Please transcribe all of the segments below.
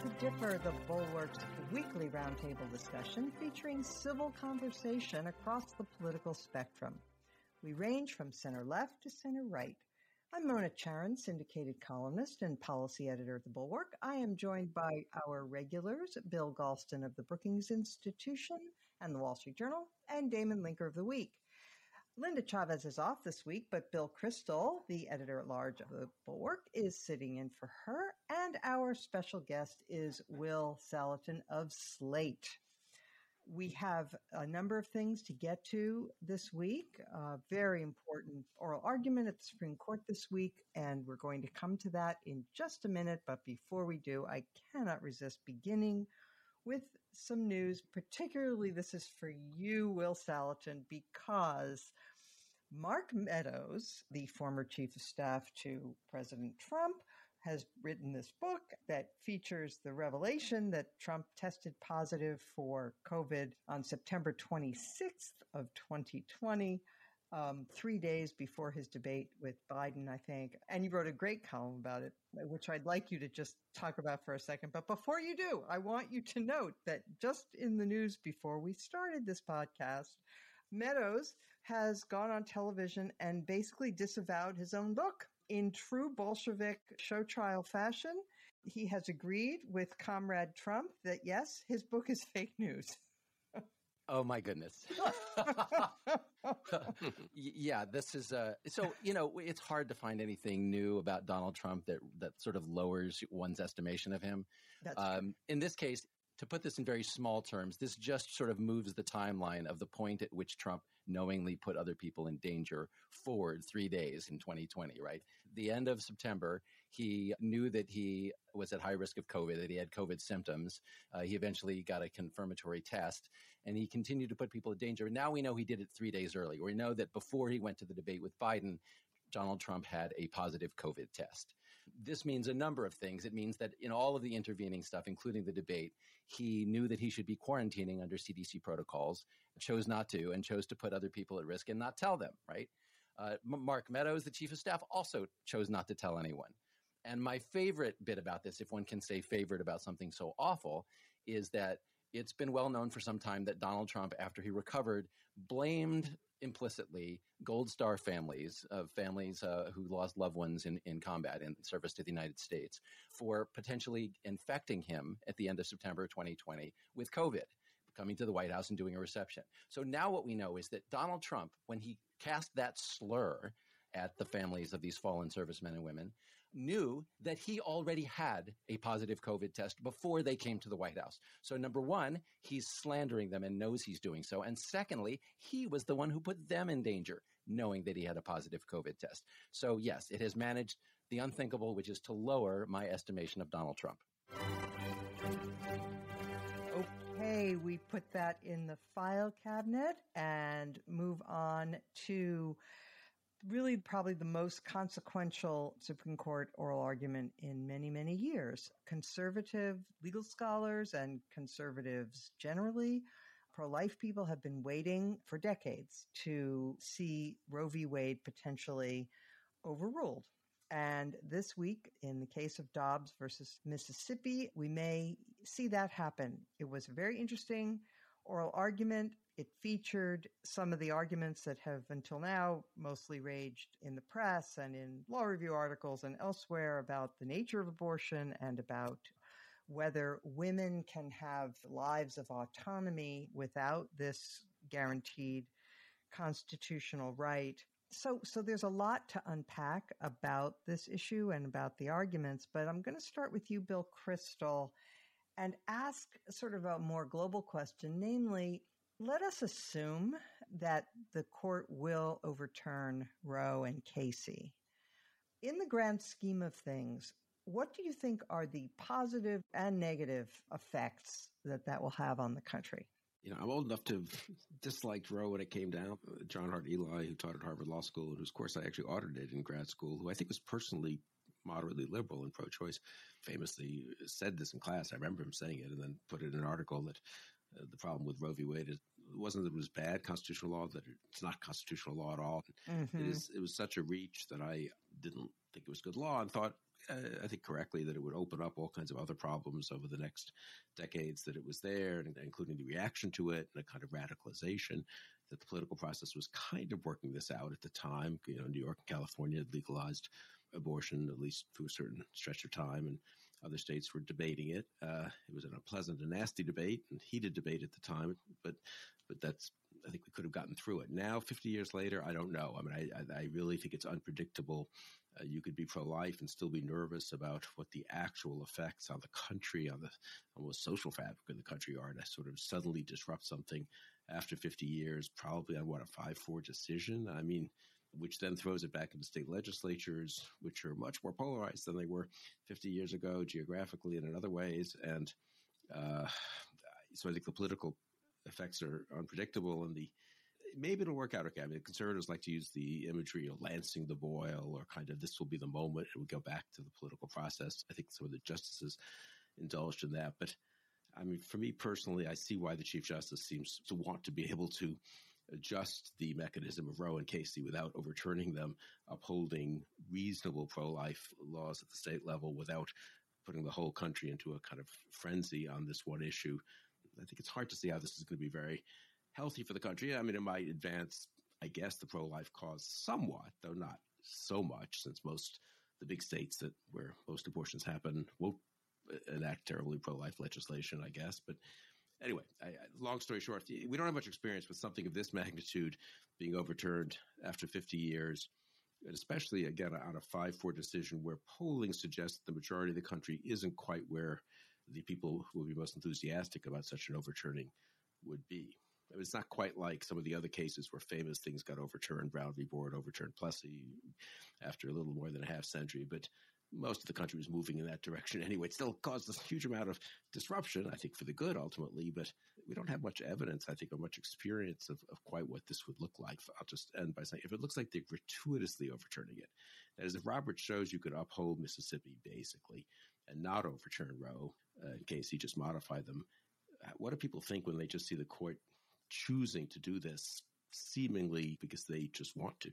to Differ, the Bulwark's weekly roundtable discussion featuring civil conversation across the political spectrum. We range from center left to center right. I'm Mona Charen, syndicated columnist and policy editor of The Bulwark. I am joined by our regulars, Bill Galston of the Brookings Institution and the Wall Street Journal, and Damon Linker of The Week. Linda Chavez is off this week, but Bill Kristol, the editor at large of the Bulwark, is sitting in for her. And our special guest is Will Saletan of Slate. We have a number of things to get to this week. A very important oral argument at the Supreme Court this week, and we're going to come to that in just a minute. But before we do, I cannot resist beginning with some news. Particularly, this is for you, Will Saletan, because Mark Meadows, the former chief of staff to President Trump, has written this book that features the revelation that Trump tested positive for COVID on September 26th of 2020. Um, three days before his debate with Biden, I think. And you wrote a great column about it, which I'd like you to just talk about for a second. But before you do, I want you to note that just in the news before we started this podcast, Meadows has gone on television and basically disavowed his own book in true Bolshevik show trial fashion, he has agreed with Comrade Trump that yes, his book is fake news. Oh my goodness. yeah, this is uh so you know, it's hard to find anything new about Donald Trump that that sort of lowers one's estimation of him. Um, in this case, to put this in very small terms, this just sort of moves the timeline of the point at which Trump knowingly put other people in danger forward three days in 2020, right? The end of September, he knew that he was at high risk of COVID, that he had COVID symptoms. Uh, he eventually got a confirmatory test and he continued to put people in danger. And now we know he did it three days early. We know that before he went to the debate with Biden, Donald Trump had a positive COVID test. This means a number of things. It means that in all of the intervening stuff, including the debate, he knew that he should be quarantining under CDC protocols, chose not to, and chose to put other people at risk and not tell them, right? Uh, Mark Meadows, the chief of staff, also chose not to tell anyone. And my favorite bit about this, if one can say favorite about something so awful, is that it's been well known for some time that Donald Trump, after he recovered, blamed implicitly Gold Star families, uh, families uh, who lost loved ones in, in combat in service to the United States, for potentially infecting him at the end of September 2020 with COVID, coming to the White House and doing a reception. So now what we know is that Donald Trump, when he cast that slur at the families of these fallen servicemen and women, knew that he already had a positive COVID test before they came to the White House. So, number one, he's slandering them and knows he's doing so. And secondly, he was the one who put them in danger, knowing that he had a positive COVID test. So, yes, it has managed the unthinkable, which is to lower my estimation of Donald Trump. Okay, we put that in the file cabinet and move on to really probably the most consequential Supreme Court oral argument in many, many years. Conservative legal scholars and conservatives generally, pro life people have been waiting for decades to see Roe v. Wade potentially overruled. And this week, in the case of Dobbs versus Mississippi, we may see that happen. It was a very interesting oral argument. It featured some of the arguments that have until now mostly raged in the press and in law review articles and elsewhere about the nature of abortion and about whether women can have lives of autonomy without this guaranteed constitutional right. So, so there's a lot to unpack about this issue and about the arguments, but I'm going to start with you, Bill Kristol, and ask sort of a more global question, namely, let us assume that the court will overturn Roe and Casey. In the grand scheme of things, what do you think are the positive and negative effects that that will have on the country? You know, I'm old enough to have disliked Roe when it came down. John Hart Ely, who taught at Harvard Law School, and whose course I actually audited in grad school, who I think was personally moderately liberal and pro-choice, famously said this in class. I remember him saying it, and then put it in an article that uh, the problem with Roe v. Wade is, wasn't that it was bad constitutional law; that it's not constitutional law at all. Mm-hmm. It is. It was such a reach that I didn't think it was good law, and thought uh, I think correctly, that it would open up all kinds of other problems over the next decades that it was there, including the reaction to it and a kind of radicalization that the political process was kind of working this out at the time. You know, New York and California had legalized abortion, at least for a certain stretch of time, and other states were debating it. Uh, it was an unpleasant and nasty debate and heated debate at the time, but but that's I think we could have gotten through it. Now, 50 years later, I don't know. I mean, I, I really think it's unpredictable. Uh, you could be pro-life and still be nervous about what the actual effects on the country, on the almost social fabric of the country are to sort of suddenly disrupt something after 50 years, probably on what a 5-4 decision. I mean, which then throws it back into state legislatures, which are much more polarized than they were 50 years ago, geographically and in other ways. And uh, so I think the political effects are unpredictable, and the maybe it'll work out okay. I mean, conservatives like to use the imagery of lancing the boil, or kind of this will be the moment, and we go back to the political process. I think some of the justices indulged in that, but I mean, for me personally, I see why the Chief Justice seems to want to be able to adjust the mechanism of Roe and Casey without overturning them, upholding reasonable pro life laws at the state level without putting the whole country into a kind of frenzy on this one issue. I think it's hard to see how this is going to be very healthy for the country. I mean, it might advance, I guess, the pro life cause somewhat, though not so much, since most the big states that where most abortions happen won't uh, enact terribly pro life legislation, I guess. But anyway, I, long story short, we don't have much experience with something of this magnitude being overturned after 50 years, and especially again on a 5 4 decision where polling suggests the majority of the country isn't quite where the people who will be most enthusiastic about such an overturning would be. It's not quite like some of the other cases where famous things got overturned. Brown v. Board overturned Plessy after a little more than a half century, but most of the country was moving in that direction anyway. It still caused a huge amount of disruption, I think, for the good ultimately, but we don't have much evidence, I think, or much experience of, of quite what this would look like. I'll just end by saying if it looks like they're gratuitously overturning it, that is, if Roberts shows you could uphold Mississippi basically and not overturn Roe uh, in case he just modified them, uh, what do people think when they just see the court choosing to do this seemingly because they just want to?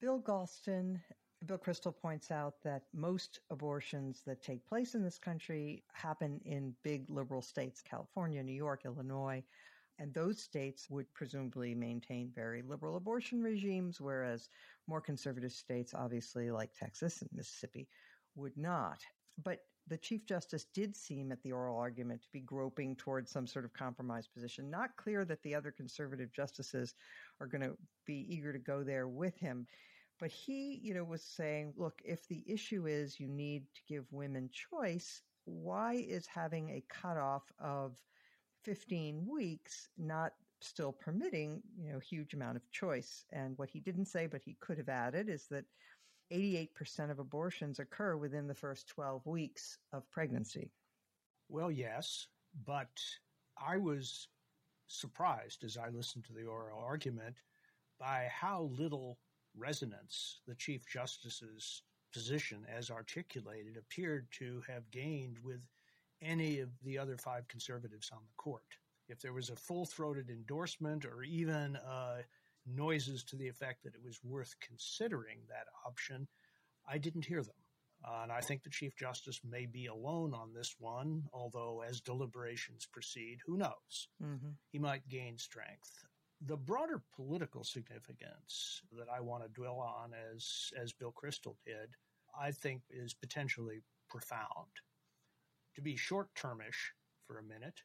Bill Galston Bill Kristol points out that most abortions that take place in this country happen in big liberal states, California, New York, Illinois, and those states would presumably maintain very liberal abortion regimes, whereas more conservative states, obviously like Texas and Mississippi, would not. But the Chief Justice did seem at the oral argument to be groping towards some sort of compromise position. Not clear that the other conservative justices are going to be eager to go there with him. But he, you know, was saying, look, if the issue is you need to give women choice, why is having a cutoff of 15 weeks not still permitting, you know, huge amount of choice? And what he didn't say, but he could have added, is that 88% of abortions occur within the first 12 weeks of pregnancy. Well, yes, but I was surprised as I listened to the oral argument by how little resonance the Chief Justice's position, as articulated, appeared to have gained with any of the other five conservatives on the court. If there was a full throated endorsement or even uh, noises to the effect that it was worth considering that option, I didn't hear them. Uh, and I think the Chief Justice may be alone on this one, although as deliberations proceed, who knows? Mm-hmm. He might gain strength. The broader political significance that I want to dwell on, as, as Bill Kristol did, I think is potentially profound. To be short termish for a minute,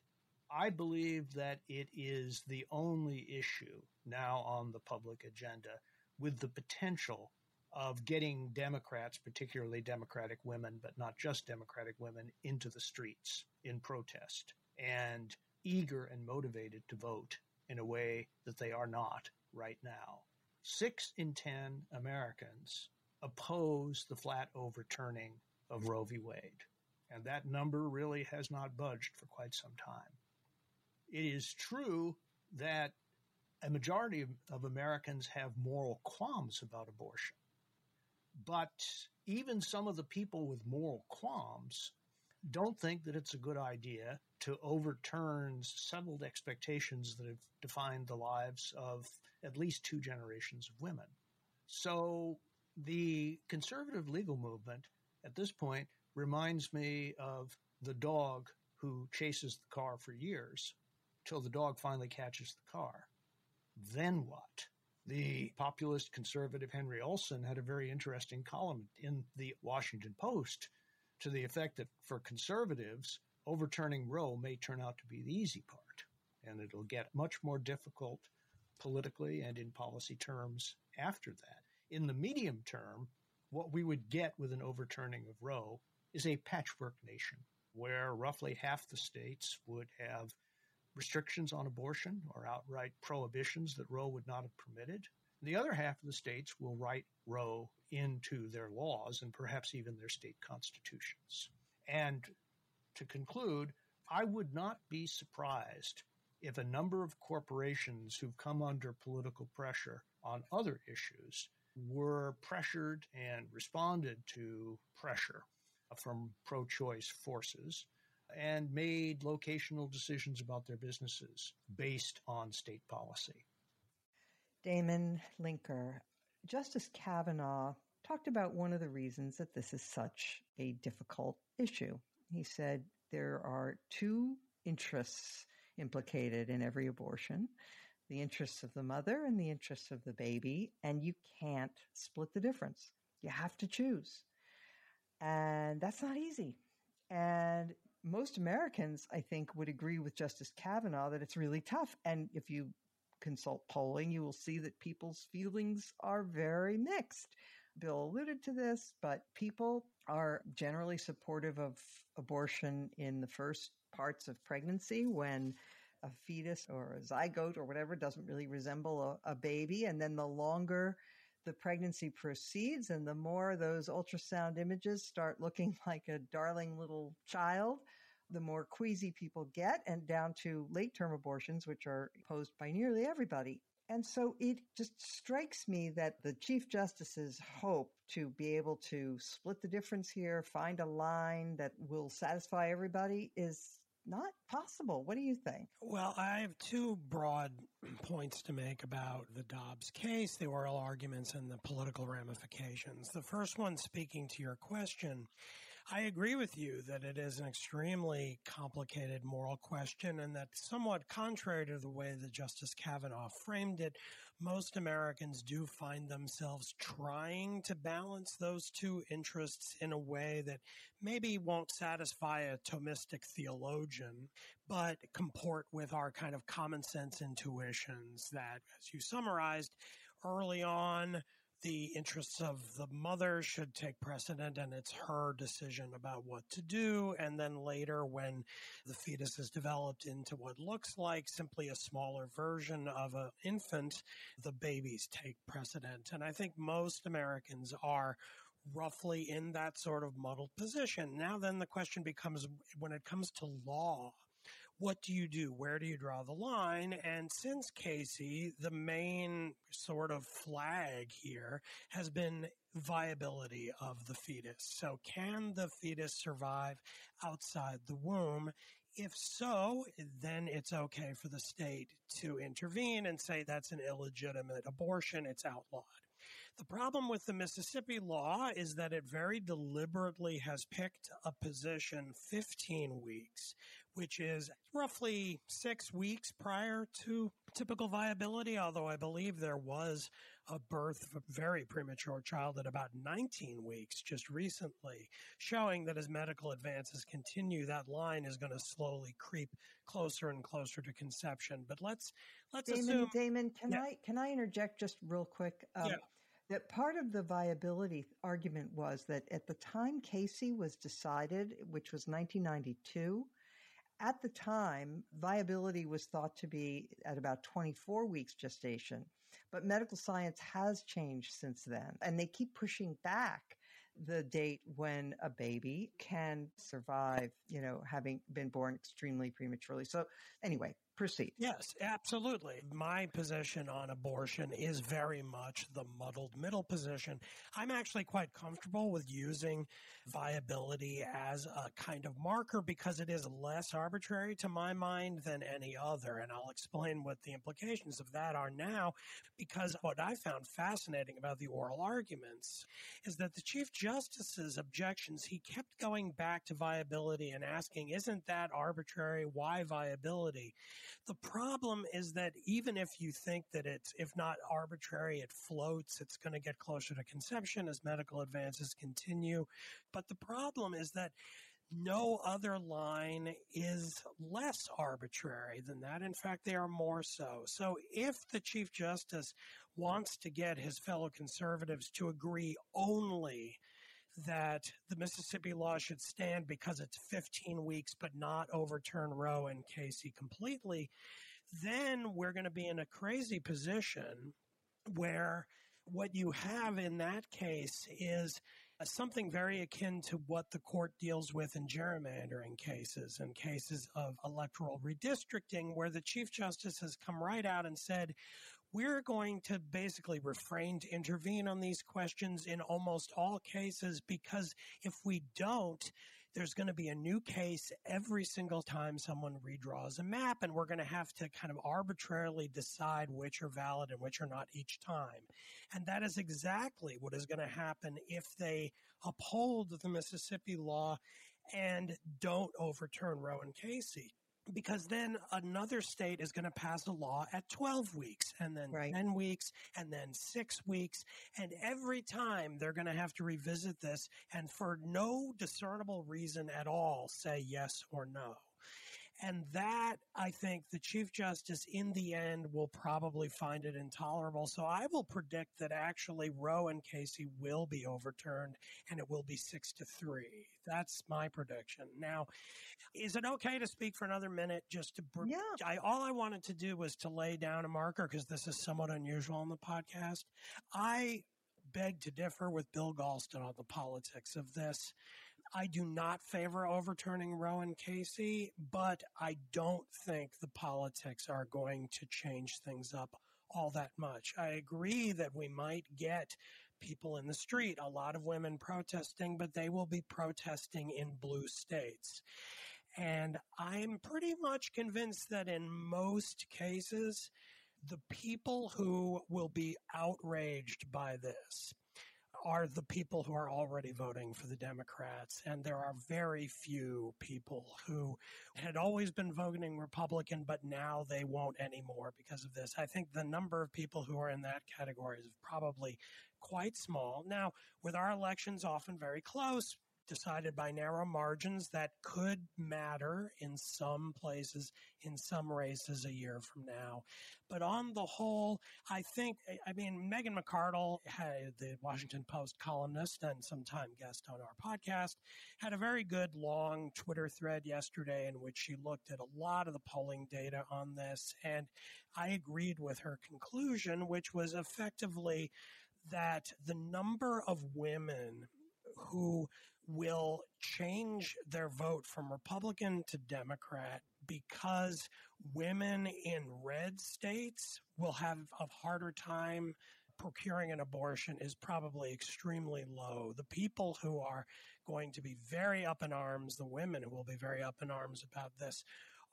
I believe that it is the only issue now on the public agenda with the potential of getting Democrats, particularly Democratic women, but not just Democratic women, into the streets in protest and eager and motivated to vote in a way that they are not right now. Six in 10 Americans oppose the flat overturning of Roe v. Wade. And that number really has not budged for quite some time. It is true that a majority of, of Americans have moral qualms about abortion. But even some of the people with moral qualms don't think that it's a good idea to overturn settled expectations that have defined the lives of at least two generations of women. So the conservative legal movement at this point reminds me of the dog who chases the car for years till the dog finally catches the car. Then what? The populist conservative Henry Olsen had a very interesting column in the Washington Post to the effect that for conservatives, overturning Roe may turn out to be the easy part, and it'll get much more difficult politically and in policy terms after that. In the medium term, what we would get with an overturning of Roe is a patchwork nation where roughly half the states would have restrictions on abortion or outright prohibitions that Roe would not have permitted. The other half of the states will write Roe into their laws and perhaps even their state constitutions. And to conclude, I would not be surprised if a number of corporations who've come under political pressure on other issues were pressured and responded to pressure from pro choice forces and made locational decisions about their businesses based on state policy. Damon Linker, Justice Kavanaugh talked about one of the reasons that this is such a difficult issue. He said there are two interests implicated in every abortion the interests of the mother and the interests of the baby, and you can't split the difference. You have to choose. And that's not easy. And most Americans, I think, would agree with Justice Kavanaugh that it's really tough. And if you consult polling, you will see that people's feelings are very mixed. Bill alluded to this, but people are generally supportive of abortion in the first parts of pregnancy when a fetus or a zygote or whatever doesn't really resemble a, a baby. And then the longer the pregnancy proceeds and the more those ultrasound images start looking like a darling little child, the more queasy people get and down to late term abortions, which are posed by nearly everybody. And so it just strikes me that the Chief Justice's hope to be able to split the difference here, find a line that will satisfy everybody is not possible. What do you think? Well, I have two broad points to make about the Dobbs case, the oral arguments, and the political ramifications. The first one, speaking to your question, I agree with you that it is an extremely complicated moral question and that somewhat contrary to the way that Justice Kavanaugh framed it, most Americans do find themselves trying to balance those two interests in a way that maybe won't satisfy a Thomistic theologian, but comport with our kind of common sense intuitions that, as you summarized early on, the interests of the mother should take precedent and it's her decision about what to do. And then later, when the fetus is developed into what looks like simply a smaller version of an infant, the babies take precedent. And I think most Americans are roughly in that sort of muddled position. Now, then the question becomes when it comes to law, what do you do? Where do you draw the line? And since Casey, the main sort of flag here has been viability of the fetus. So can the fetus survive outside the womb? If so, then it's okay for the state to intervene and say that's an illegitimate abortion. It's outlawed. The problem with the Mississippi law is that it very deliberately has picked a position 15 weeks, which is roughly six weeks prior to typical viability, although I believe there was a birth of a very premature child at about 19 weeks just recently, showing that as medical advances continue, that line is going to slowly creep closer and closer to conception. But let's let's Damon, assume Damon, can yeah. I can I interject just real quick? Um, yeah that part of the viability argument was that at the time Casey was decided, which was 1992, at the time, viability was thought to be at about 24 weeks gestation. But medical science has changed since then, and they keep pushing back the date when a baby can survive, you know, having been born extremely prematurely. So, anyway, proceed. Yes, absolutely. My position on abortion is very much the muddled middle position. I'm actually quite comfortable with using viability as a kind of marker because it is less arbitrary to my mind than any other. And I'll explain what the implications of that are now because what I found fascinating about the oral arguments is that the Chief Justice's objections, he kept going back to viability and asking, isn't that arbitrary? Why viability? The problem is that even if you think that it's, if not arbitrary, it floats, it's going to get closer to conception as medical advances continue. But the problem is that no other line is less arbitrary than that. In fact, they are more so. So if the Chief Justice wants to get his fellow conservatives to agree only that the Mississippi law should stand because it's 15 weeks, but not overturn Roe and Casey completely, then we're going to be in a crazy position where what you have in that case is something very akin to what the court deals with in gerrymandering cases and cases of electoral redistricting, where the Chief Justice has come right out and said, we're going to basically refrain to intervene on these questions in almost all cases because if we don't, there's going to be a new case every single time someone redraws a map, and we're going to have to kind of arbitrarily decide which are valid and which are not each time. And that is exactly what is going to happen if they uphold the Mississippi law and don't overturn Roe and Casey because then another state is going to pass a law at 12 weeks and then right. 10 weeks and then six weeks. And every time they're going to have to revisit this and for no discernible reason at all say yes or no. And that, I think, the Chief Justice in the end will probably find it intolerable. So I will predict that actually Roe and Casey will be overturned and it will be six to three. That's my prediction. Now, is it okay to speak for another minute just to, yeah. I, all I wanted to do was to lay down a marker because this is somewhat unusual on the podcast. I beg to differ with Bill Galston on the politics of this. I do not favor overturning Roe and Casey, but I don't think the politics are going to change things up all that much. I agree that we might get people in the street, a lot of women protesting, but they will be protesting in blue states. And I'm pretty much convinced that in most cases, the people who will be outraged by this are the people who are already voting for the Democrats. And there are very few people who had always been voting Republican, but now they won't anymore because of this. I think the number of people who are in that category is probably quite small. Now, with our elections often very close, decided by narrow margins that could matter in some places, in some races a year from now. But on the whole, I think, I mean, Megan McArdle, the Washington Post columnist and sometime guest on our podcast, had a very good long Twitter thread yesterday in which she looked at a lot of the polling data on this. And I agreed with her conclusion, which was effectively that the number of women who will change their vote from Republican to Democrat because women in red states will have a harder time procuring an abortion is probably extremely low. The people who are going to be very up in arms, the women who will be very up in arms about this,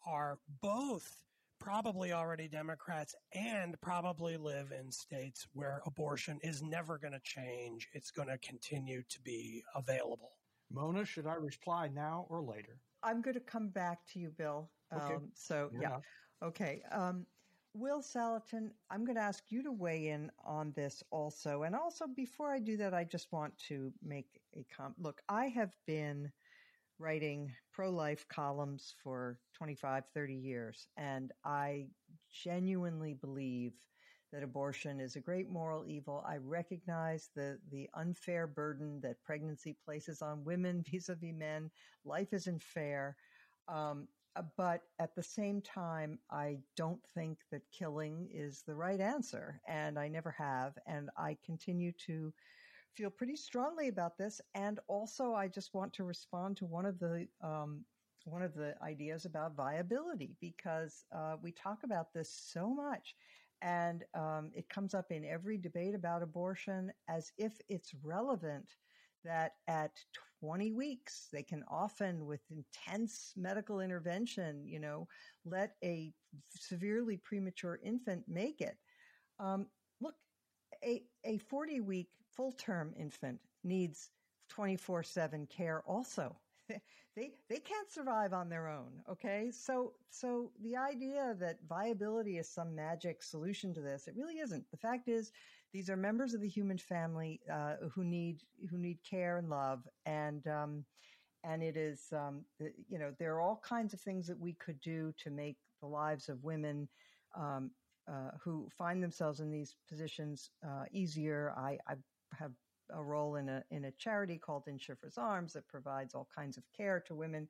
are both probably already Democrats and probably live in states where abortion is never going to change. It's going to continue to be available. Mona, should I reply now or later? I'm going to come back to you, Bill. Okay. Um, so, yeah. Okay. Um, Will Saletan, I'm going to ask you to weigh in on this also. And also, before I do that, I just want to make a comment. Look, I have been writing pro life columns for 25, 30 years, and I genuinely believe that abortion is a great moral evil. I recognize the, the unfair burden that pregnancy places on women vis-a-vis men. Life isn't fair. Um, uh, but at the same time, I don't think that killing is the right answer. And I never have. And I continue to feel pretty strongly about this. And also, I just want to respond to one of the um, one of the ideas about viability because uh, we talk about this so much. And um, it comes up in every debate about abortion as if it's relevant that at 20 weeks, they can often, with intense medical intervention, you know, let a severely premature infant make it. Um, look, a, a 40 week full term infant needs 24 7 care also. they they can't survive on their own okay so so the idea that viability is some magic solution to this it really isn't the fact is these are members of the human family uh, who need who need care and love, and um, and it is um, you know there are all kinds of things that we could do to make the lives of women um, uh, who find themselves in these positions uh, easier. I, I, have a role in a in a charity called In Shifra's Arms that provides all kinds of care to women,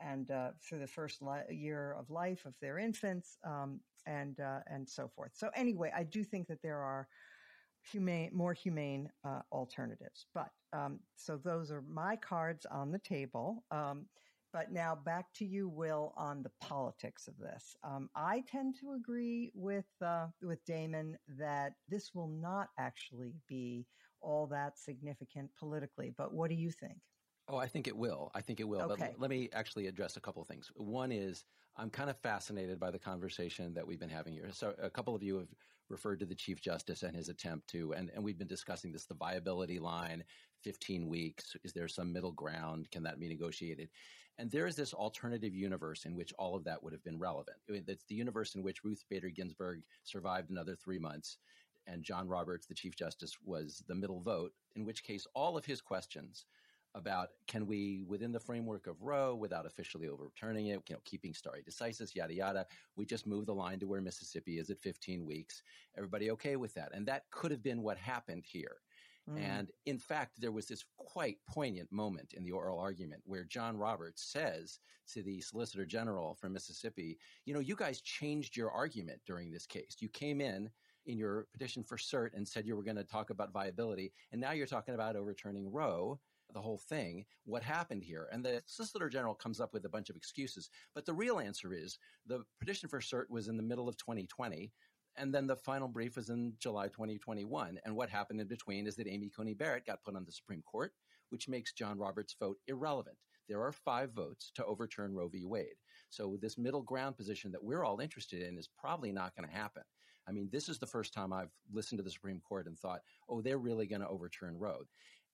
and uh, for the first li- year of life of their infants, um, and uh, and so forth. So anyway, I do think that there are humane, more humane uh, alternatives. But um, so those are my cards on the table. Um, but now back to you, Will, on the politics of this. Um, I tend to agree with uh, with Damon that this will not actually be all that significant politically. But what do you think? Oh, I think it will. I think it will. Okay. But let me actually address a couple of things. One is I'm kind of fascinated by the conversation that we've been having here. So a couple of you have referred to the Chief Justice and his attempt to, and, and we've been discussing this, the viability line, 15 weeks. Is there some middle ground? Can that be negotiated? And there is this alternative universe in which all of that would have been relevant. It's the universe in which Ruth Bader Ginsburg survived another three months and John Roberts, the Chief Justice, was the middle vote, in which case all of his questions about can we, within the framework of Roe, without officially overturning it, you know, keeping stare decisis, yada yada, we just move the line to where Mississippi is at 15 weeks. Everybody okay with that? And that could have been what happened here. Mm. And in fact, there was this quite poignant moment in the oral argument where John Roberts says to the Solicitor General from Mississippi, you know, you guys changed your argument during this case. You came in in your petition for cert and said you were going to talk about viability, and now you're talking about overturning Roe the whole thing, what happened here. And the Solicitor General comes up with a bunch of excuses. But the real answer is the petition for cert was in the middle of 2020. And then the final brief was in July 2021. And what happened in between is that Amy Coney Barrett got put on the Supreme Court, which makes John Roberts' vote irrelevant. There are five votes to overturn Roe v. Wade. So this middle ground position that we're all interested in is probably not going to happen. I mean, this is the first time I've listened to the Supreme Court and thought, oh, they're really going to overturn Roe.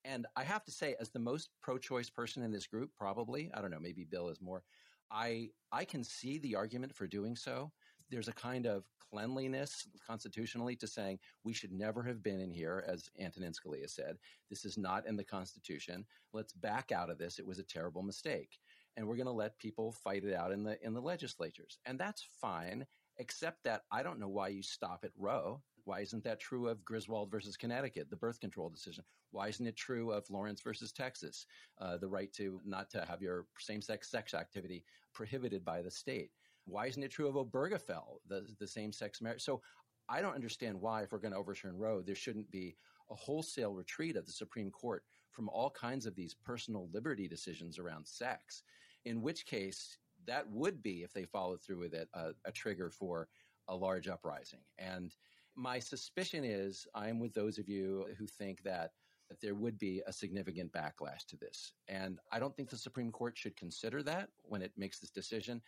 And I have to say, as the most pro-choice person in this group, probably, I don't know, maybe Bill is more, I, I can see the argument for doing so. There's a kind of cleanliness constitutionally to saying we should never have been in here, as Antonin Scalia said. This is not in the Constitution. Let's back out of this. It was a terrible mistake. And we're going to let people fight it out in the, in the legislatures. And that's fine, except that I don't know why you stop at Roe. Why isn't that true of Griswold versus Connecticut, the birth control decision? Why isn't it true of Lawrence versus Texas, uh, the right to not to have your same-sex sex activity prohibited by the state? Why isn't it true of Obergefell, the, the same-sex marriage? So I don't understand why, if we're going to overturn Roe, there shouldn't be a wholesale retreat of the Supreme Court from all kinds of these personal liberty decisions around sex. In which case, that would be, if they followed through with it, a, a trigger for a large uprising. And my suspicion is I'm with those of you who think that that there would be a significant backlash to this. And I don't think the Supreme Court should consider that when it makes this decision.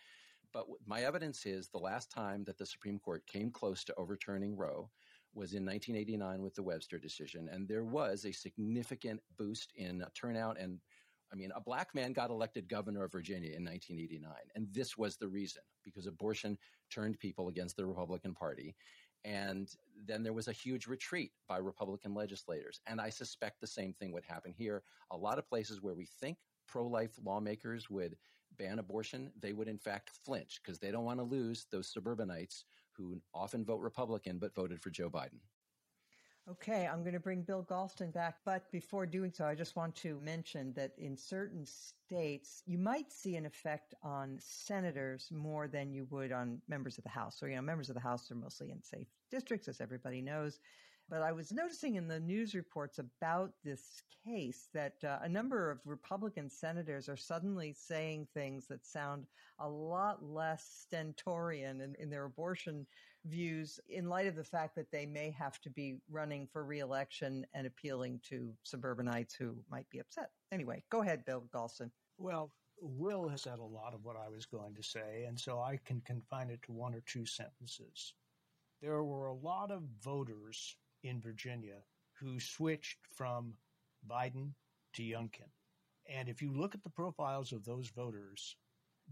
But my evidence is the last time that the Supreme Court came close to overturning Roe was in 1989 with the Webster decision. And there was a significant boost in turnout. And I mean, a black man got elected governor of Virginia in 1989. And this was the reason because abortion turned people against the Republican Party. And then there was a huge retreat by Republican legislators. And I suspect the same thing would happen here. A lot of places where we think pro life lawmakers would ban abortion, they would in fact flinch because they don't want to lose those suburbanites who often vote Republican but voted for Joe Biden. Okay, I'm going to bring Bill Galston back. But before doing so, I just want to mention that in certain states, you might see an effect on senators more than you would on members of the House. So, you know, members of the House are mostly in safe districts, as everybody knows. But I was noticing in the news reports about this case that uh, a number of Republican senators are suddenly saying things that sound a lot less stentorian in, in their abortion views in light of the fact that they may have to be running for reelection and appealing to suburbanites who might be upset. Anyway, go ahead, Bill Galston. Well, Will has said a lot of what I was going to say, and so I can confine it to one or two sentences. There were a lot of voters in Virginia who switched from Biden to Youngkin. And if you look at the profiles of those voters,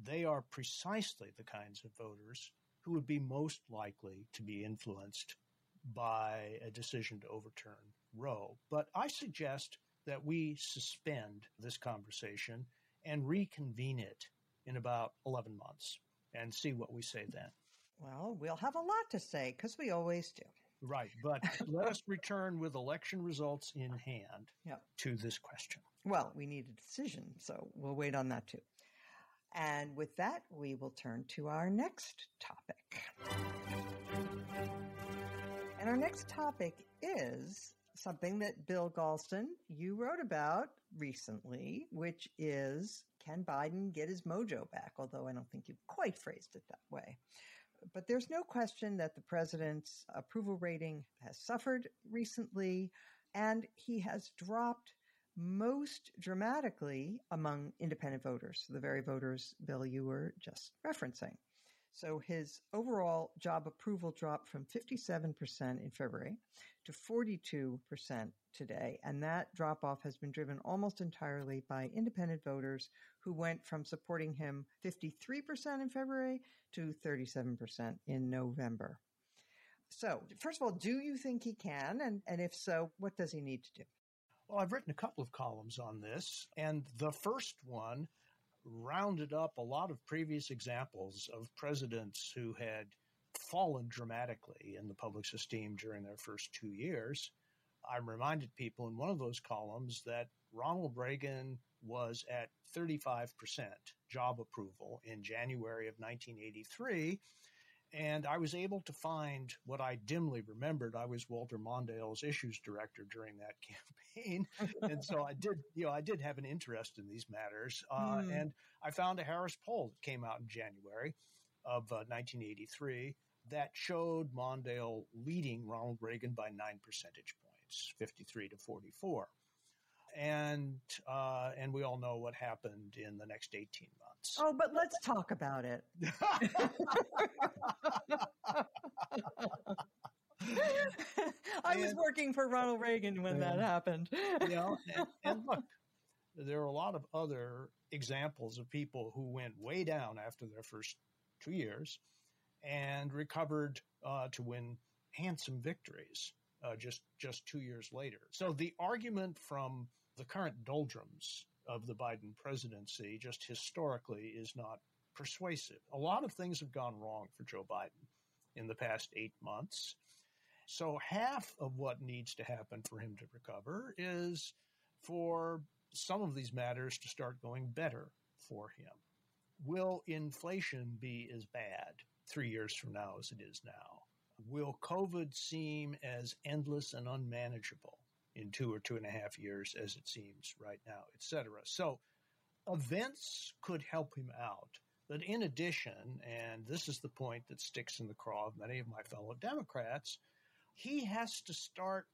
they are precisely the kinds of voters who would be most likely to be influenced by a decision to overturn Roe. But I suggest that we suspend this conversation and reconvene it in about 11 months and see what we say then. Well, we'll have a lot to say because we always do. Right. But let us return with election results in hand yep. to this question. Well, we need a decision, so we'll wait on that too. And with that, we will turn to our next topic. And our next topic is something that Bill Galston, you wrote about recently, which is can Biden get his mojo back? Although I don't think you quite phrased it that way. But there's no question that the president's approval rating has suffered recently, and he has dropped most dramatically among independent voters, the very voters, Bill, you were just referencing. So his overall job approval dropped from 57% in February to 42% today. And that drop off has been driven almost entirely by independent voters who went from supporting him 53% in February to 37% in November. So, first of all, do you think he can? And, and if so, what does he need to do? Well, I've written a couple of columns on this, and the first one rounded up a lot of previous examples of presidents who had fallen dramatically in the public's esteem during their first two years. I reminded people in one of those columns that Ronald Reagan was at 35% job approval in January of 1983 and I was able to find what I dimly remembered. I was Walter Mondale's issues director during that campaign. and so I did, you know, I did have an interest in these matters. Uh, mm. And I found a Harris poll that came out in January of uh, 1983 that showed Mondale leading Ronald Reagan by nine percentage points, 53 to 44 and uh, and we all know what happened in the next 18 months. Oh, but let's talk about it. I and, was working for Ronald Reagan when that happened. you know, and, and look, there are a lot of other examples of people who went way down after their first two years and recovered uh, to win handsome victories uh, just just two years later. So the argument from the current doldrums of the Biden presidency, just historically, is not persuasive. A lot of things have gone wrong for Joe Biden in the past eight months. So, half of what needs to happen for him to recover is for some of these matters to start going better for him. Will inflation be as bad three years from now as it is now? Will COVID seem as endless and unmanageable in two or two and a half years as it seems right now, etc. So events could help him out. But in addition, and this is the point that sticks in the craw of many of my fellow Democrats, he has to start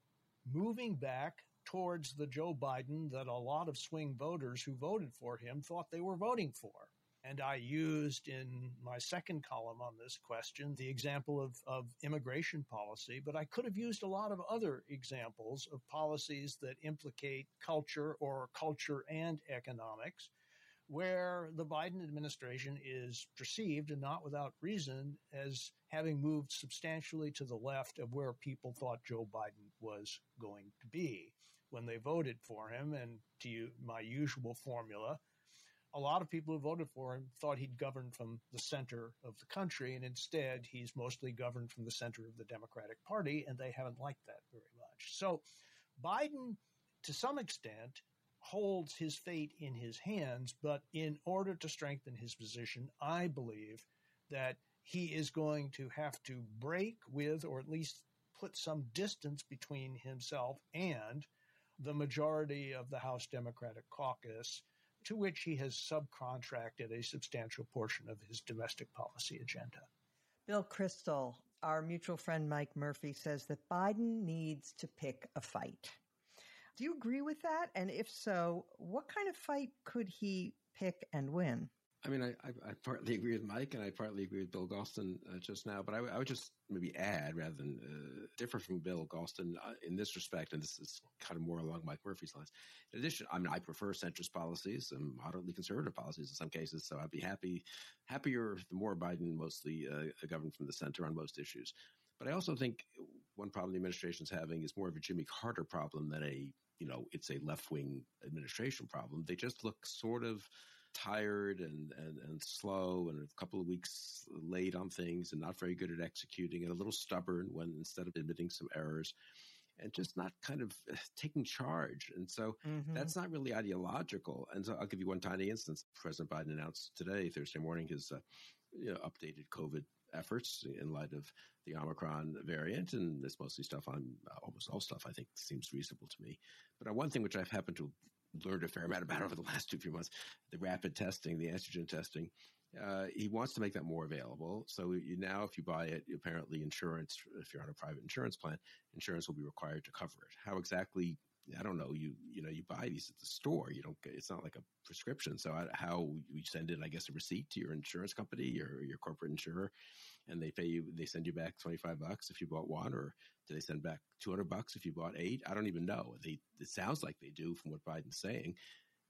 moving back towards the Joe Biden that a lot of swing voters who voted for him thought they were voting for. And I used in my second column on this question the example of, of immigration policy, but I could have used a lot of other examples of policies that implicate culture or culture and economics, where the Biden administration is perceived, and not without reason, as having moved substantially to the left of where people thought Joe Biden was going to be when they voted for him. And to my usual formula, a lot of people who voted for him thought he'd govern from the center of the country, and instead he's mostly governed from the center of the Democratic Party, and they haven't liked that very much. So Biden, to some extent, holds his fate in his hands, but in order to strengthen his position, I believe that he is going to have to break with, or at least put some distance between himself and the majority of the House Democratic caucus, to which he has subcontracted a substantial portion of his domestic policy agenda. Bill Kristol, our mutual friend Mike Murphy, says that Biden needs to pick a fight. Do you agree with that? And if so, what kind of fight could he pick and win? I mean, I, I, I, partly agree with Mike, and I partly agree with Bill Galston uh, just now. But I, I, would just maybe add, rather than uh, differ from Bill Galston uh, in this respect, and this is kind of more along Mike Murphy's lines. In addition, I mean, I prefer centrist policies and moderately conservative policies in some cases. So I'd be happy, happier the more Biden mostly uh, governed from the center on most issues. But I also think one problem the administration is having is more of a Jimmy Carter problem than a, you know, it's a left wing administration problem. They just look sort of tired and, and, and slow and a couple of weeks late on things and not very good at executing and a little stubborn when instead of admitting some errors and just not kind of taking charge. And so mm-hmm. that's not really ideological. And so I'll give you one tiny instance. President Biden announced today, Thursday morning, his uh, you know, updated COVID efforts in light of the Omicron variant. And it's mostly stuff on uh, almost all stuff I think seems reasonable to me. But on one thing which I've happened to learned a fair amount about over the last two, three months, the rapid testing, the antigen testing. Uh, he wants to make that more available. So you, now, if you buy it, apparently insurance, if you're on a private insurance plan, insurance will be required to cover it. How exactly? I don't know. You you know you buy these at the store. You don't. It's not like a prescription. So I, how you send it? I guess a receipt to your insurance company or your corporate insurer, and they pay you. They send you back twenty five bucks if you bought one, or do they send back 200 bucks if you bought eight? I don't even know. They, it sounds like they do from what Biden's saying,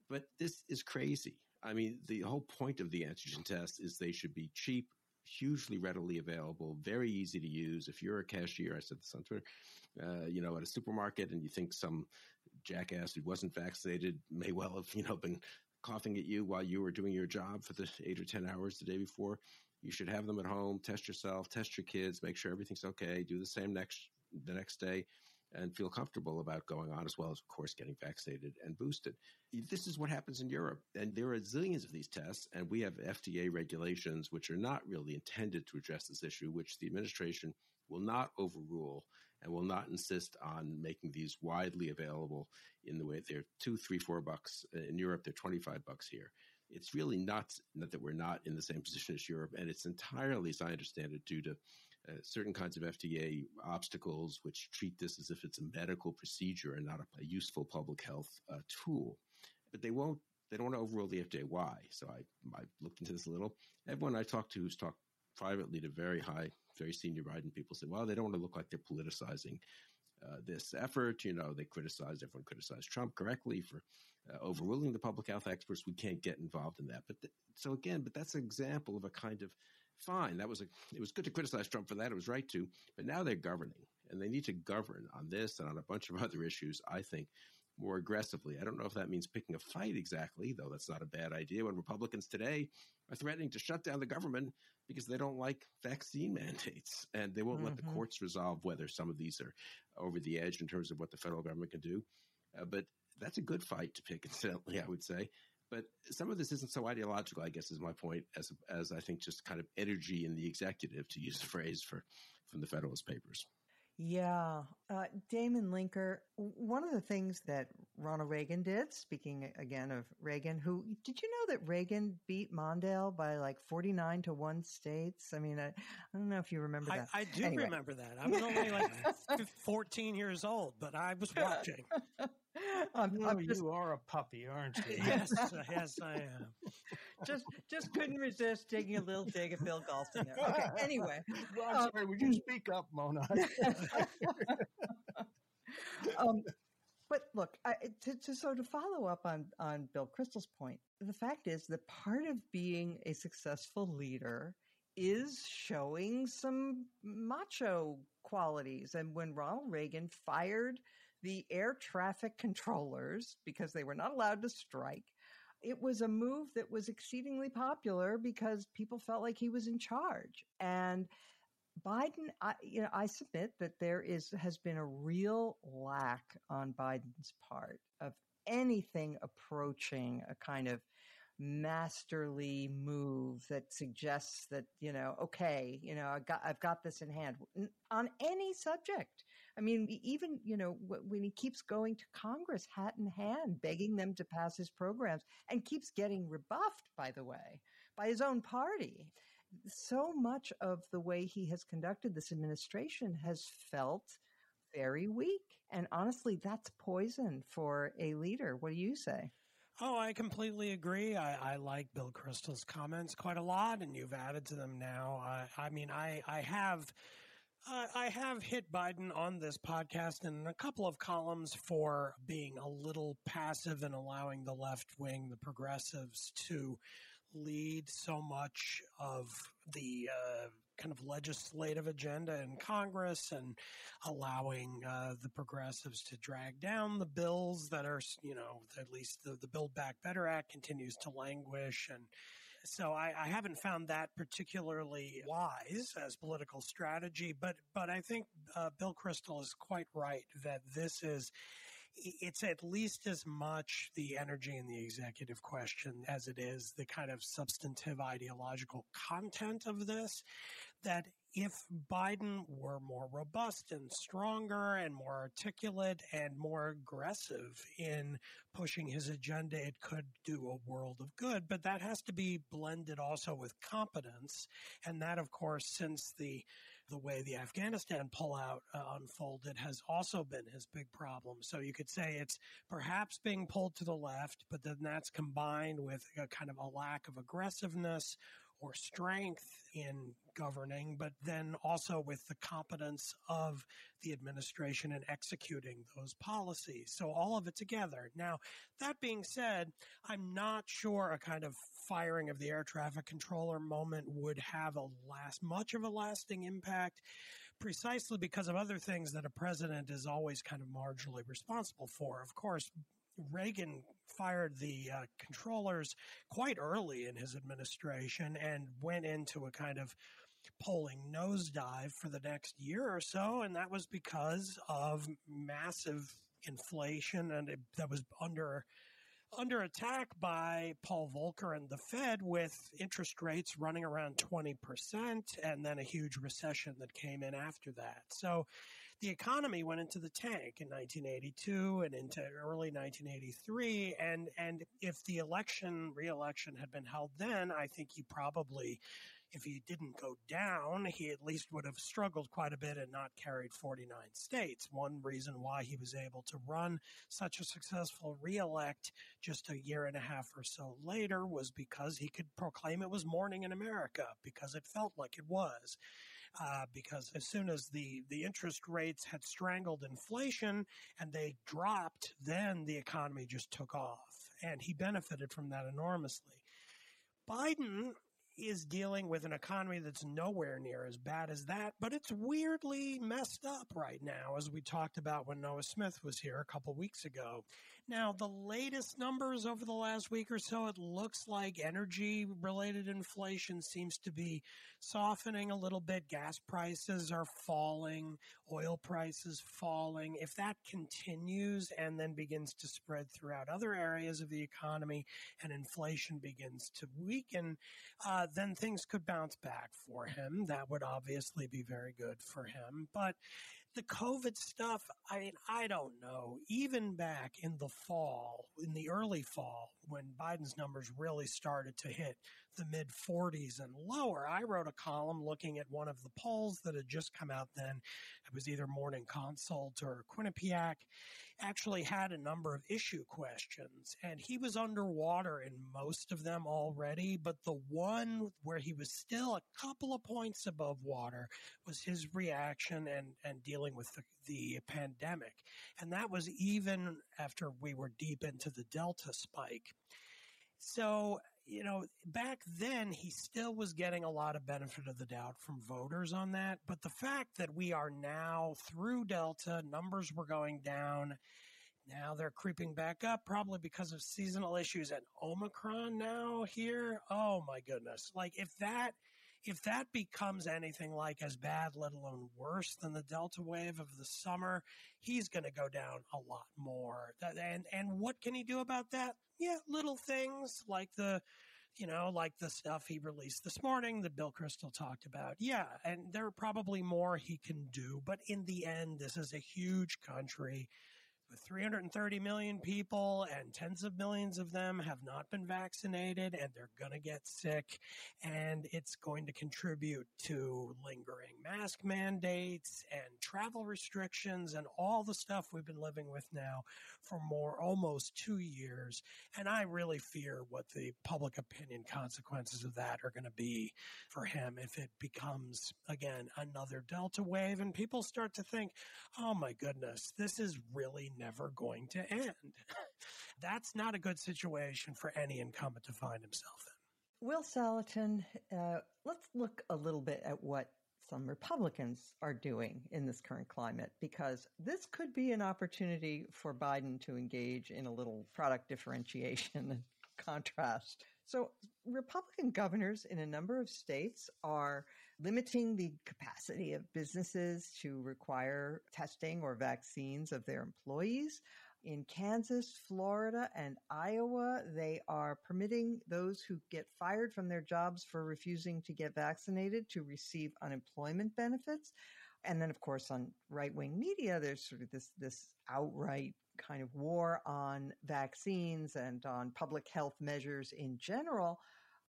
but this is crazy. I mean, the whole point of the antigen test is they should be cheap, hugely readily available, very easy to use. If you're a cashier, I said this on Twitter, uh, you know, at a supermarket and you think some jackass who wasn't vaccinated may well have, you know, been coughing at you while you were doing your job for the eight or 10 hours the day before. You should have them at home, test yourself, test your kids, make sure everything's okay, do the same next the next day and feel comfortable about going on, as well as, of course, getting vaccinated and boosted. This is what happens in Europe. And there are zillions of these tests, and we have FDA regulations which are not really intended to address this issue, which the administration will not overrule and will not insist on making these widely available in the way they're two, three, four bucks. Uh, in Europe, they're 25 bucks here. It's really not that we're not in the same position as Europe, and it's entirely, as I understand it, due to uh, certain kinds of FDA obstacles, which treat this as if it's a medical procedure and not a, a useful public health uh, tool. But they won't. They don't want to overrule the FDA. Why? So I, I looked into this a little. Everyone I talked to who's talked privately to very high, very senior Biden people said, well, they don't want to look like they're politicizing uh, this effort. You know, they criticized, everyone criticized Trump correctly for uh, overruling the public health experts. We can't get involved in that. But th- so again, but that's an example of a kind of fine. That was a, it was good to criticize Trump for that. It was right to, but now they're governing and they need to govern on this and on a bunch of other issues, I think, more aggressively. I don't know if that means picking a fight exactly, though that's not a bad idea when Republicans today are threatening to shut down the government because they don't like vaccine mandates and they won't mm-hmm. let the mm-hmm. courts resolve whether some of these are over the edge in terms of what the federal government can do. Uh, but that's a good fight to pick, incidentally, I would say. But some of this isn't so ideological, I guess, is my point, as as I think just kind of energy in the executive, to use the phrase for from the Federalist Papers. Yeah. Uh, Damon Linker, one of the things that Ronald Reagan did, speaking again of Reagan, who, did you know that Reagan beat Mondale by like 49 to 1 states? I mean, I, I don't know if you remember that. I, I do anyway. remember that. I was only like 14 years old, but I was watching. I'm, I'm just, you are a puppy, aren't you? yes, yes, I am. just, just couldn't resist taking a little dig at Bill Galston there. Okay, anyway. Well, I'm um, sorry. Would you speak up, Mona? um, but look, I, to, to so to follow up on on Bill Kristol's point, the fact is that part of being a successful leader is showing some macho qualities. And when Ronald Reagan fired the air traffic controllers because they were not allowed to strike. It was a move that was exceedingly popular because people felt like he was in charge. And Biden, I, you know, I submit that there is has been a real lack on Biden's part of anything approaching a kind of masterly move that suggests that, you know, okay, you know, I got, I've got this in hand on any subject. I mean, even, you know, when he keeps going to Congress hat in hand, begging them to pass his programs and keeps getting rebuffed, by the way, by his own party. So much of the way he has conducted this administration has felt very weak. And honestly, that's poison for a leader. What do you say? Oh, I completely agree. I, I, like Bill Kristol's comments quite a lot, and you've added to them now. I mean, I, I have. I have hit Biden on this podcast in a couple of columns for being a little passive and allowing the left wing, the progressives, to lead so much of the uh, kind of legislative agenda in Congress and allowing uh, the progressives to drag down the bills that are, you know, at least the, the Build Back Better Act continues to languish. And so I, I haven't found that particularly wise as political strategy, but, but I think uh, Bill Kristol is quite right that this is it's at least as much the energy in the executive question as it is the kind of substantive ideological content of this. That if Biden were more robust and stronger and more articulate and more aggressive in pushing his agenda, it could do a world of good. But that has to be blended also with competence. And that, of course, since the the way the Afghanistan pullout uh, unfolded has also been his big problem. So you could say it's perhaps being pulled to the left, but then that's combined with a kind of a lack of aggressiveness or strength in governing, but then also with the competence of the administration in executing those policies. So all of it together. Now, that being said, I'm not sure a kind of firing of the air traffic controller moment would have a last much of a lasting impact precisely because of other things that a president is always kind of marginally responsible for. Of course, Reagan fired the uh, controllers quite early in his administration and went into a kind of polling nosedive for the next year or so. And that was because of massive inflation and it, that was under under attack by Paul Volcker and the Fed with interest rates running around 20% and then a huge recession that came in after that. So the economy went into the tank in 1982 and into early 1983. And, and if the election, re-election had been held then, I think he probably if he didn't go down, he at least would have struggled quite a bit and not carried 49 states. One reason why he was able to run such a successful reelect just a year and a half or so later was because he could proclaim it was morning in America because it felt like it was. Uh, because as soon as the, the interest rates had strangled inflation and they dropped, then the economy just took off. And he benefited from that enormously. Biden is dealing with an economy that's nowhere near as bad as that, but it's weirdly messed up right now, as we talked about when Noah Smith was here a couple weeks ago. Now, the latest numbers over the last week or so, it looks like energy related inflation seems to be softening a little bit. Gas prices are falling, oil prices falling. If that continues and then begins to spread throughout other areas of the economy and inflation begins to weaken, uh, then things could bounce back for him. That would obviously be very good for him. But the COVID stuff, I mean, I don't know. Even back in the fall, in the early fall, when Biden's numbers really started to hit the mid 40s and lower, I wrote a column looking at one of the polls that had just come out then. It was either Morning Consult or Quinnipiac actually had a number of issue questions and he was underwater in most of them already. But the one where he was still a couple of points above water was his reaction and, and dealing with the, the pandemic. And that was even after we were deep into the Delta spike. So you know, back then he still was getting a lot of benefit of the doubt from voters on that. But the fact that we are now through Delta, numbers were going down. Now they're creeping back up, probably because of seasonal issues and Omicron now here. Oh my goodness. Like if that if that becomes anything like as bad, let alone worse than the Delta wave of the summer, he's going to go down a lot more. And, and what can he do about that? Yeah, little things like the, you know, like the stuff he released this morning that Bill Kristol talked about. Yeah, and there are probably more he can do, but in the end, this is a huge country 330 million people and tens of millions of them have not been vaccinated and they're going to get sick. And it's going to contribute to lingering mask mandates and travel restrictions and all the stuff we've been living with now for more almost 2 years. And I really fear what the public opinion consequences of that are going to be for him if it becomes again another delta wave and people start to think oh my goodness this is really never going to end. That's not a good situation for any incumbent to find himself in. Will Saletan, uh, let's look a little bit at what some Republicans are doing in this current climate because this could be an opportunity for Biden to engage in a little product differentiation and contrast. So, Republican governors in a number of states are limiting the capacity of businesses to require testing or vaccines of their employees. In Kansas, Florida, and Iowa, they are permitting those who get fired from their jobs for refusing to get vaccinated to receive unemployment benefits. And then, of course, on right wing media, there's sort of this, this outright kind of war on vaccines and on public health measures in general.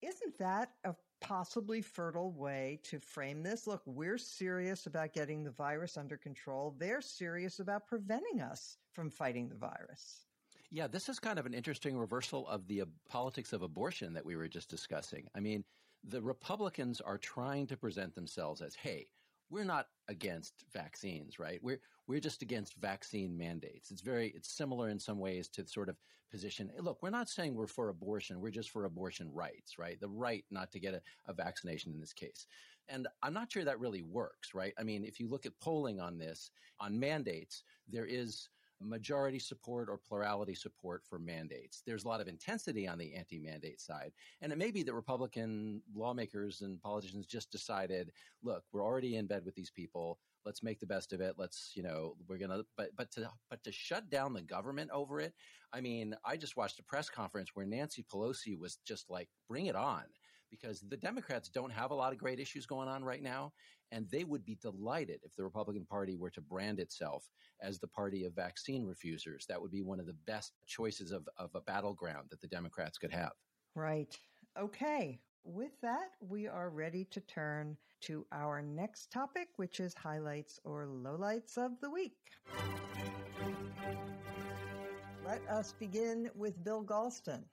Isn't that a possibly fertile way to frame this. Look, we're serious about getting the virus under control. They're serious about preventing us from fighting the virus. Yeah, this is kind of an interesting reversal of the uh, politics of abortion that we were just discussing. I mean, the Republicans are trying to present themselves as, hey, we're not against vaccines, right? We're we're just against vaccine mandates. It's very it's similar in some ways to sort of position. Eh, look, we're not saying we're for abortion. We're just for abortion rights, right? The right not to get a, a vaccination in this case. And I'm not sure that really works, right? I mean, if you look at polling on this on mandates, there is majority support or plurality support for mandates. There's a lot of intensity on the anti mandate side. And it may be that Republican lawmakers and politicians just decided, look, we're already in bed with these people. Let's make the best of it. Let's, you know, we're to, but, but to, but to shut down the government over it. I mean, I just watched a press conference where Nancy Pelosi was just like, bring it on because the Democrats don't have a lot of great issues going on right now. And they would be delighted if the Republican Party were to brand itself as the party of vaccine refusers. That would be one of the best choices of, of a battleground that the Democrats could have. Right. Okay. With that, we are ready to turn to our next topic, which is highlights or lowlights of the week. Let us begin with Bill Galston.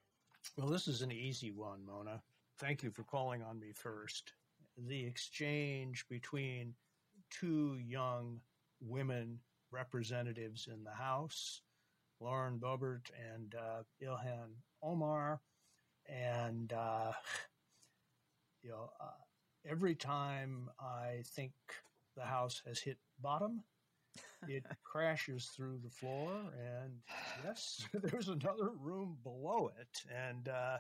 Well, this is an easy one, Mona. Thank you for calling on me first the exchange between two young women representatives in the House, Lauren Boebert and uh, Ilhan Omar. And, uh, you know, uh, every time I think the House has hit bottom, it crashes through the floor. And yes, there's another room below it. And, uh,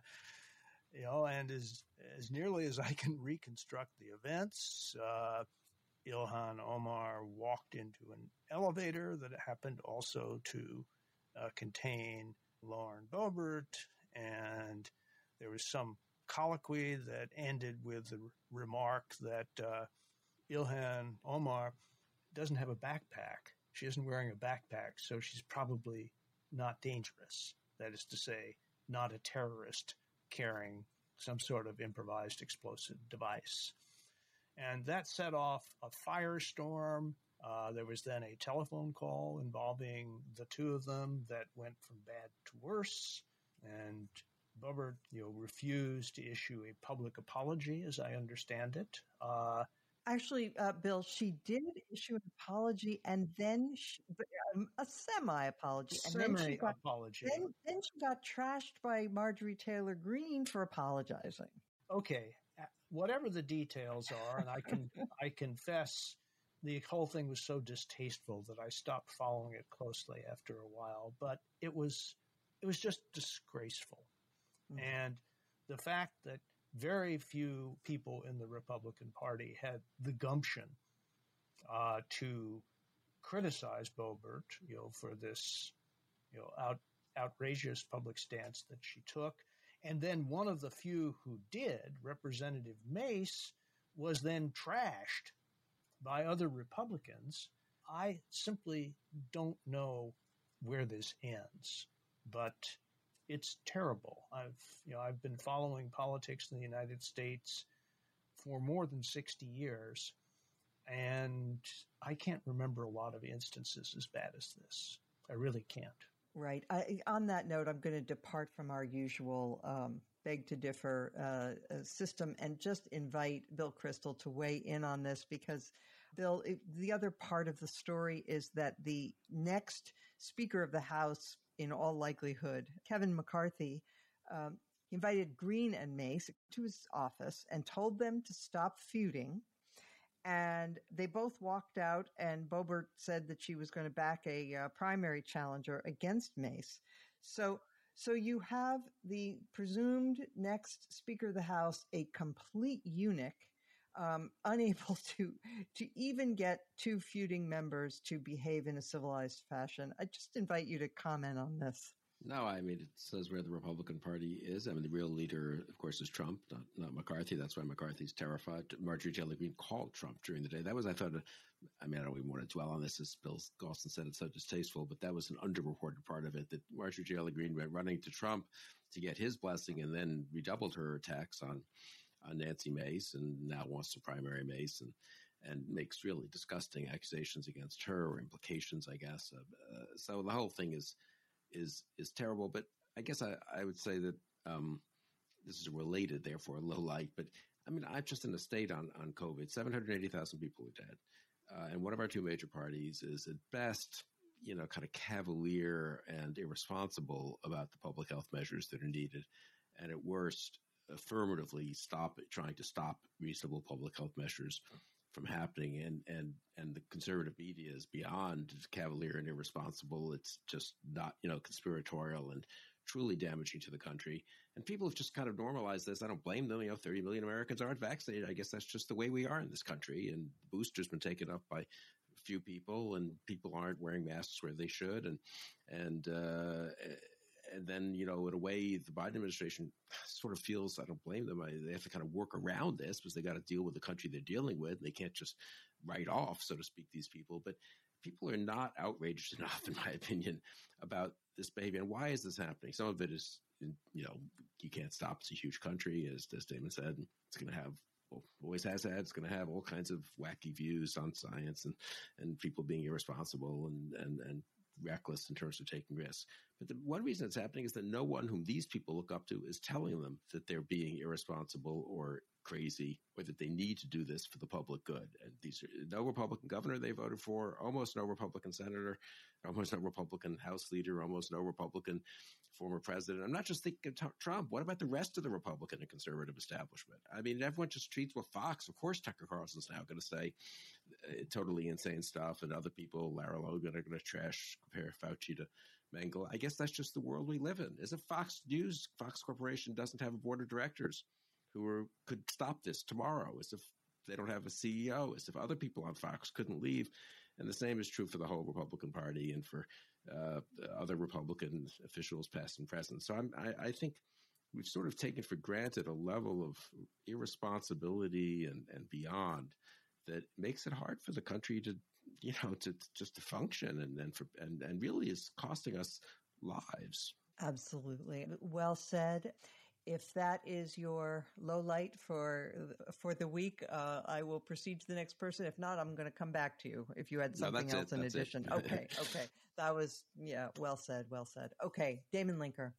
you know, and as as nearly as I can reconstruct the events, uh, Ilhan Omar walked into an elevator that happened also to uh, contain Lauren Boebert, and there was some colloquy that ended with the remark that uh, Ilhan Omar doesn't have a backpack. She isn't wearing a backpack, so she's probably not dangerous. That is to say, not a terrorist carrying some sort of improvised explosive device. And that set off a firestorm. Uh, there was then a telephone call involving the two of them that went from bad to worse. And Boebert, you know, refused to issue a public apology, as I understand it. Uh, Actually, uh, Bill, she did issue an apology and then she, um, a semi apology. And then she got apology. Then, then she got trashed by Marjorie Taylor Greene for apologizing. Okay, whatever the details are, and I can I confess the whole thing was so distasteful that I stopped following it closely after a while. But it was it was just disgraceful, mm-hmm. and the fact that very few people in the Republican Party had the gumption uh, to criticize Boebert, you know, for this, you know, out, outrageous public stance that she took. And then one of the few who did, Representative Mace, was then trashed by other Republicans. I simply don't know where this ends, but it's terrible. I've you know I've been following politics in the United States for more than 60 years and I can't remember a lot of instances as bad as this. I really can't. Right. I, on that note, I'm going to depart from our usual um, beg to differ uh, system and just invite Bill Kristol to weigh in on this because, Bill, it, the other part of the story is that the next Speaker of the House, in all likelihood, Kevin McCarthy, um, invited Greene and Mace to his office and told them to stop feuding and they both walked out and Boebert said that she was going to back a uh, primary challenger against Mace. So, so you have the presumed next Speaker of the House, a complete eunuch, um, unable to to even get two feuding members to behave in a civilized fashion. I just invite you to comment on this. No, I mean, it says where the Republican Party is. I mean, the real leader, of course, is Trump, not, not McCarthy. That's why McCarthy's terrified. Marjorie Taylor Greene called Trump during the day. That was, I thought, I mean, I don't even want to dwell on this as Bill Galston said it's so distasteful, but that was an underreported part of it that Marjorie Taylor Greene went running to Trump to get his blessing and then redoubled her attacks on, on Nancy Mace and now wants to primary Mace and, and makes really disgusting accusations against her or implications, I guess. Uh, uh, so the whole thing is, is is terrible. But I guess I, I would say that um, this is related, therefore a low light. But I mean, I'm just in a state on on COVID. Seven hundred eighty thousand people are dead, uh, and one of our two major parties is at best, you know, kind of cavalier and irresponsible about the public health measures that are needed, and at worst, affirmatively stop trying to stop reasonable public health measures from happening. And and and the conservative media is beyond cavalier and irresponsible. It's just not you know conspiratorial and truly damaging to the country. And people have just kind of normalized this. I don't blame them. You know 30 million americans aren't vaccinated. I guess that's just the way we are in this country. And boosters been taken up by few people and people aren't wearing masks where they should. And and uh, and then you know in a way the Biden administration sort of feels I don't blame them I, they have to kind of work around this because they got to deal with the country they're dealing with they can't just write off so to speak these people but people are not outraged enough in my opinion about this behavior and why is this happening some of it is you know you can't stop it's a huge country as, as Damon said it's going to have always has had. It's going to have all kinds of wacky views on science and, and people being irresponsible and, and, and reckless in terms of taking risks. But the one reason it's happening is that no one whom these people look up to is telling them that they're being irresponsible or crazy or that they need to do this for the public good. And these are no Republican governor they voted for, almost no Republican senator, almost no Republican House leader, almost no Republican former president. I'm not just thinking of Trump. What about the rest of the Republican and conservative establishment? I mean, everyone just treats with Fox. Of course, Tucker Carlson's now going to say uh, totally insane stuff, and other people, Lara Logan, are going to trash, compare Fauci to Mengele. I guess that's just the world we live in. If Fox News, Fox Corporation doesn't have a board of directors who are, could stop this tomorrow, as if they don't have a CEO, as if other people on Fox couldn't leave. And the same is true for the whole Republican Party and for uh, other Republican officials, past and present. So I'm, I think we've sort of taken for granted a level of irresponsibility and, and beyond that makes it hard for the country to, you know, to, to just to function and and for and and really is costing us lives. Absolutely, well said. If that is your low light for for the week, uh, I will proceed to the next person. If not, I'm going to come back to you. If you had something no, else it, in addition, okay, okay, that was yeah, well said, well said. Okay, Damon Linker.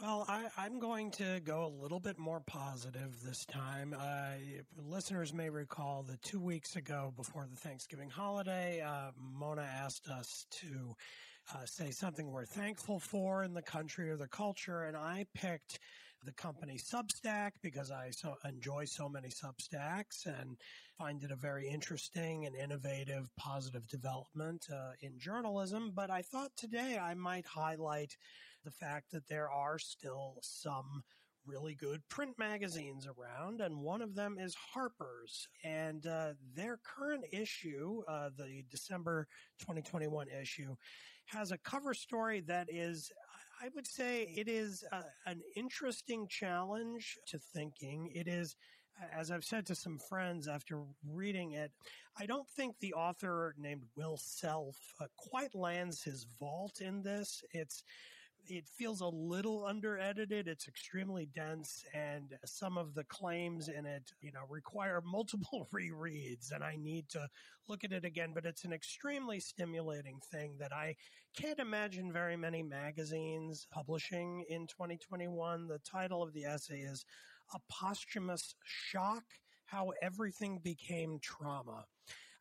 Well, I, am going to go a little bit more positive this time. Uh, listeners may recall that two weeks ago, before the Thanksgiving holiday, uh, Mona asked us to uh, say something we're thankful for in the country or the culture, and I picked the company Substack because I so enjoy so many Substacks and find it a very interesting and innovative, positive development uh, in journalism. But I thought today I might highlight the fact that there are still some really good print magazines around, and one of them is Harper's. And uh, their current issue, uh, the December 2021 issue, has a cover story that is I would say it is a, an interesting challenge to thinking. It is, as I've said to some friends after reading it, I don't think the author named Will Self uh, quite lands his vault in this. It's it feels a little under edited. It's extremely dense, and some of the claims in it, you know, require multiple rereads, and I need to look at it again. But it's an extremely stimulating thing that I can't imagine very many magazines publishing in 2021. The title of the essay is "A Posthumous Shock: How Everything Became Trauma."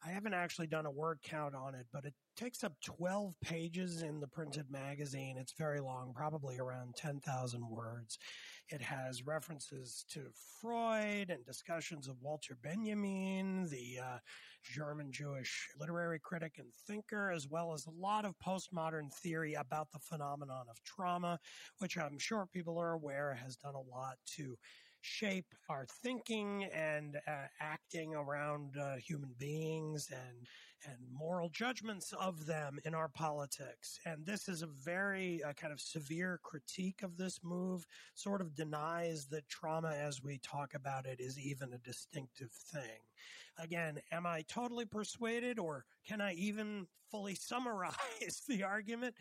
I haven't actually done a word count on it, but it takes up 12 pages in the printed magazine. It's very long, probably around 10,000 words. It has references to Freud and discussions of Walter Benjamin, the uh, German Jewish literary critic and thinker, as well as a lot of postmodern theory about the phenomenon of trauma, which I'm sure people are aware has done a lot to shape our thinking and uh, acting around uh, human beings and and moral judgments of them in our politics. And this is a very uh, kind of severe critique of this move, sort of denies that trauma as we talk about it is even a distinctive thing. Again, am I totally persuaded or can I even fully summarize the argument?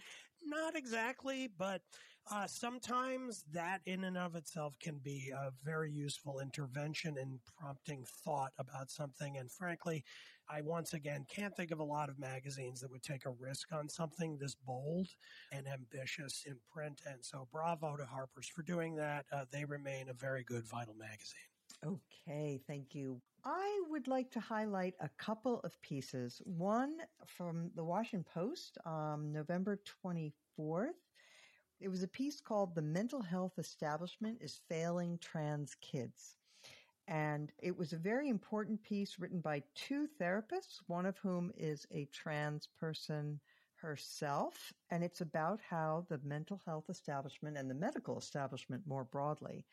Not exactly, but uh, sometimes that in and of itself can be a very useful intervention in prompting thought about something. And frankly, I once again can't think of a lot of magazines that would take a risk on something this bold and ambitious in print. And so bravo to Harper's for doing that. Uh, they remain a very good, vital magazine. Okay, thank you. I would like to highlight a couple of pieces. One from the Washington Post, um, November 24th. It was a piece called The Mental Health Establishment is Failing Trans Kids. And it was a very important piece written by two therapists, one of whom is a trans person herself. And it's about how the mental health establishment and the medical establishment more broadly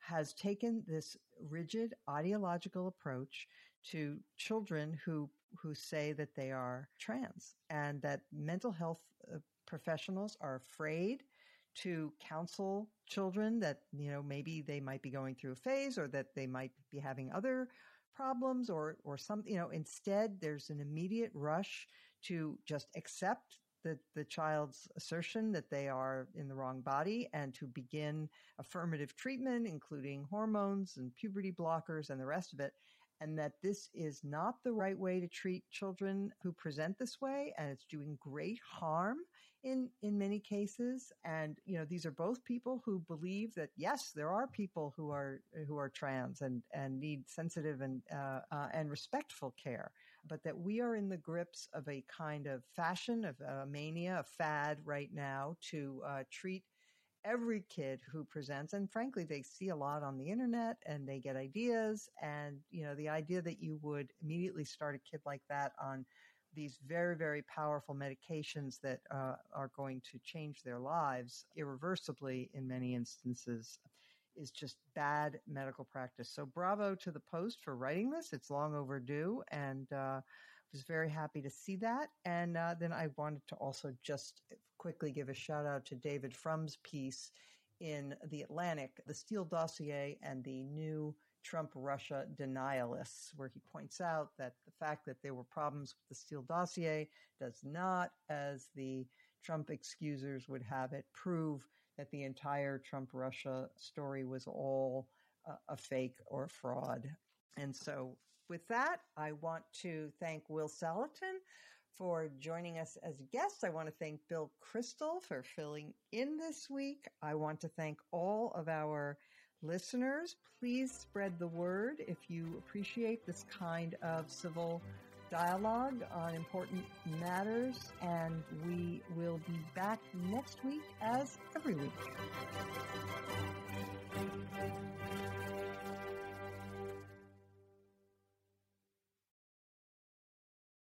has taken this rigid ideological approach to children who who say that they are trans and that mental health uh, professionals are afraid to counsel children that, you know, maybe they might be going through a phase or that they might be having other problems or, or some, you know, instead there's an immediate rush to just accept the, the child's assertion that they are in the wrong body and to begin affirmative treatment, including hormones and puberty blockers and the rest of it. And that this is not the right way to treat children who present this way. And it's doing great harm in in many cases and you know these are both people who believe that yes there are people who are who are trans and and need sensitive and uh, uh, and respectful care but that we are in the grips of a kind of fashion of a mania a fad right now to uh, treat every kid who presents and frankly they see a lot on the internet and they get ideas and you know the idea that you would immediately start a kid like that on these very, very powerful medications that uh, are going to change their lives irreversibly in many instances is just bad medical practice. So bravo to the Post for writing this. It's long overdue and uh, was very happy to see that. And uh, then I wanted to also just quickly give a shout out to David Frum's piece in The Atlantic, the Steele dossier and the new Trump Russia denialists, where he points out that the fact that there were problems with the Steele dossier does not, as the Trump excusers would have it, prove that the entire Trump Russia story was all uh, a fake or fraud. And so, with that, I want to thank Will Saletan for joining us as a guest. I want to thank Bill Kristol for filling in this week. I want to thank all of our listeners, please spread the word if you appreciate this kind of civil dialogue on important matters. And we will be back next week as every week.